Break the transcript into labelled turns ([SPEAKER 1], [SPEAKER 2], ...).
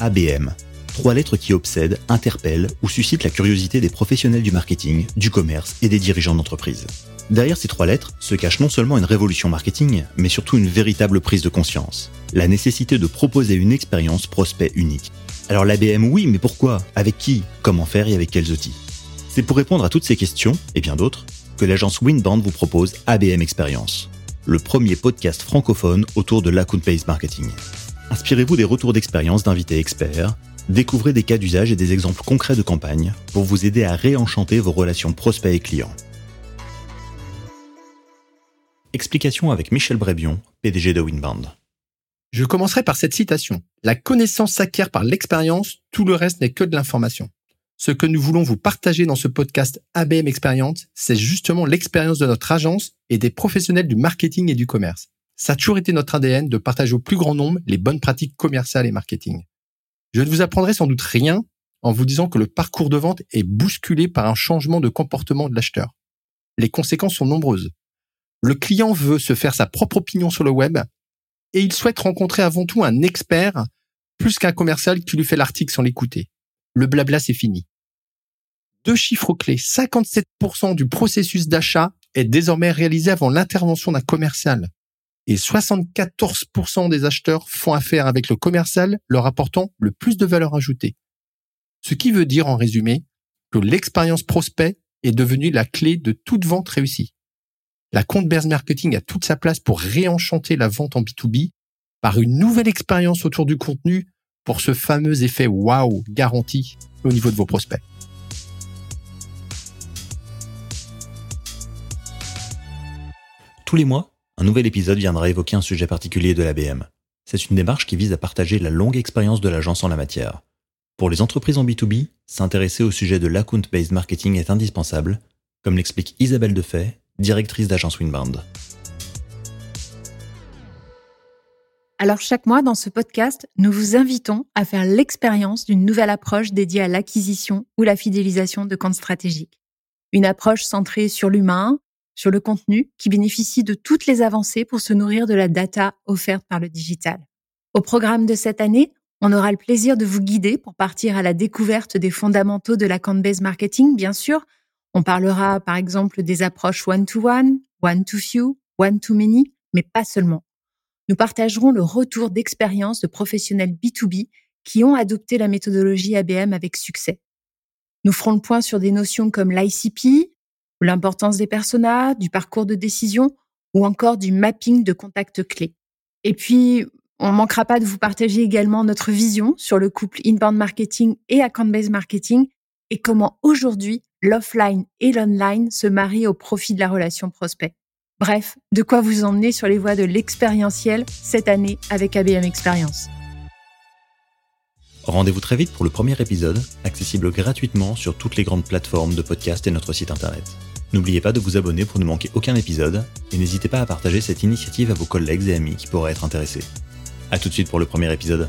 [SPEAKER 1] ABM. Trois lettres qui obsèdent, interpellent ou suscitent la curiosité des professionnels du marketing, du commerce et des dirigeants d'entreprise. Derrière ces trois lettres se cache non seulement une révolution marketing, mais surtout une véritable prise de conscience. La nécessité de proposer une expérience prospect unique. Alors l'ABM oui, mais pourquoi? Avec qui? Comment faire et avec quels outils? C'est pour répondre à toutes ces questions, et bien d'autres, que l'agence Winband vous propose ABM Experience, le premier podcast francophone autour de l'account-based marketing. Inspirez-vous des retours d'expérience d'invités experts, découvrez des cas d'usage et des exemples concrets de campagne pour vous aider à réenchanter vos relations prospects et clients. Explication avec Michel Brébion, PDG de Winband.
[SPEAKER 2] Je commencerai par cette citation. La connaissance s'acquiert par l'expérience, tout le reste n'est que de l'information. Ce que nous voulons vous partager dans ce podcast ABM Experience, c'est justement l'expérience de notre agence et des professionnels du marketing et du commerce. Ça a toujours été notre ADN de partager au plus grand nombre les bonnes pratiques commerciales et marketing. Je ne vous apprendrai sans doute rien en vous disant que le parcours de vente est bousculé par un changement de comportement de l'acheteur. Les conséquences sont nombreuses. Le client veut se faire sa propre opinion sur le web et il souhaite rencontrer avant tout un expert plus qu'un commercial qui lui fait l'article sans l'écouter. Le blabla, c'est fini deux chiffres clés. 57% du processus d'achat est désormais réalisé avant l'intervention d'un commercial. Et 74% des acheteurs font affaire avec le commercial, leur apportant le plus de valeur ajoutée. Ce qui veut dire, en résumé, que l'expérience prospect est devenue la clé de toute vente réussie. La compte Bears Marketing a toute sa place pour réenchanter la vente en B2B par une nouvelle expérience autour du contenu pour ce fameux effet wow garanti au niveau de vos prospects.
[SPEAKER 1] Tous les mois, un nouvel épisode viendra évoquer un sujet particulier de l'ABM. C'est une démarche qui vise à partager la longue expérience de l'agence en la matière. Pour les entreprises en B2B, s'intéresser au sujet de l'account-based marketing est indispensable, comme l'explique Isabelle Defay, directrice d'agence Winbound.
[SPEAKER 3] Alors chaque mois dans ce podcast, nous vous invitons à faire l'expérience d'une nouvelle approche dédiée à l'acquisition ou la fidélisation de comptes stratégiques. Une approche centrée sur l'humain, sur le contenu qui bénéficie de toutes les avancées pour se nourrir de la data offerte par le digital. Au programme de cette année, on aura le plaisir de vous guider pour partir à la découverte des fondamentaux de la based marketing, bien sûr. On parlera par exemple des approches one-to-one, one-to-few, one-to-many, mais pas seulement. Nous partagerons le retour d'expérience de professionnels B2B qui ont adopté la méthodologie ABM avec succès. Nous ferons le point sur des notions comme l'ICP, l'importance des personas, du parcours de décision ou encore du mapping de contacts clés. Et puis, on manquera pas de vous partager également notre vision sur le couple inbound marketing et account-based marketing et comment aujourd'hui l'offline et l'online se marient au profit de la relation prospect. Bref, de quoi vous emmener sur les voies de l'expérientiel cette année avec ABM Experience.
[SPEAKER 1] Rendez-vous très vite pour le premier épisode, accessible gratuitement sur toutes les grandes plateformes de podcast et notre site internet. N'oubliez pas de vous abonner pour ne manquer aucun épisode et n'hésitez pas à partager cette initiative à vos collègues et amis qui pourraient être intéressés. A tout de suite pour le premier épisode.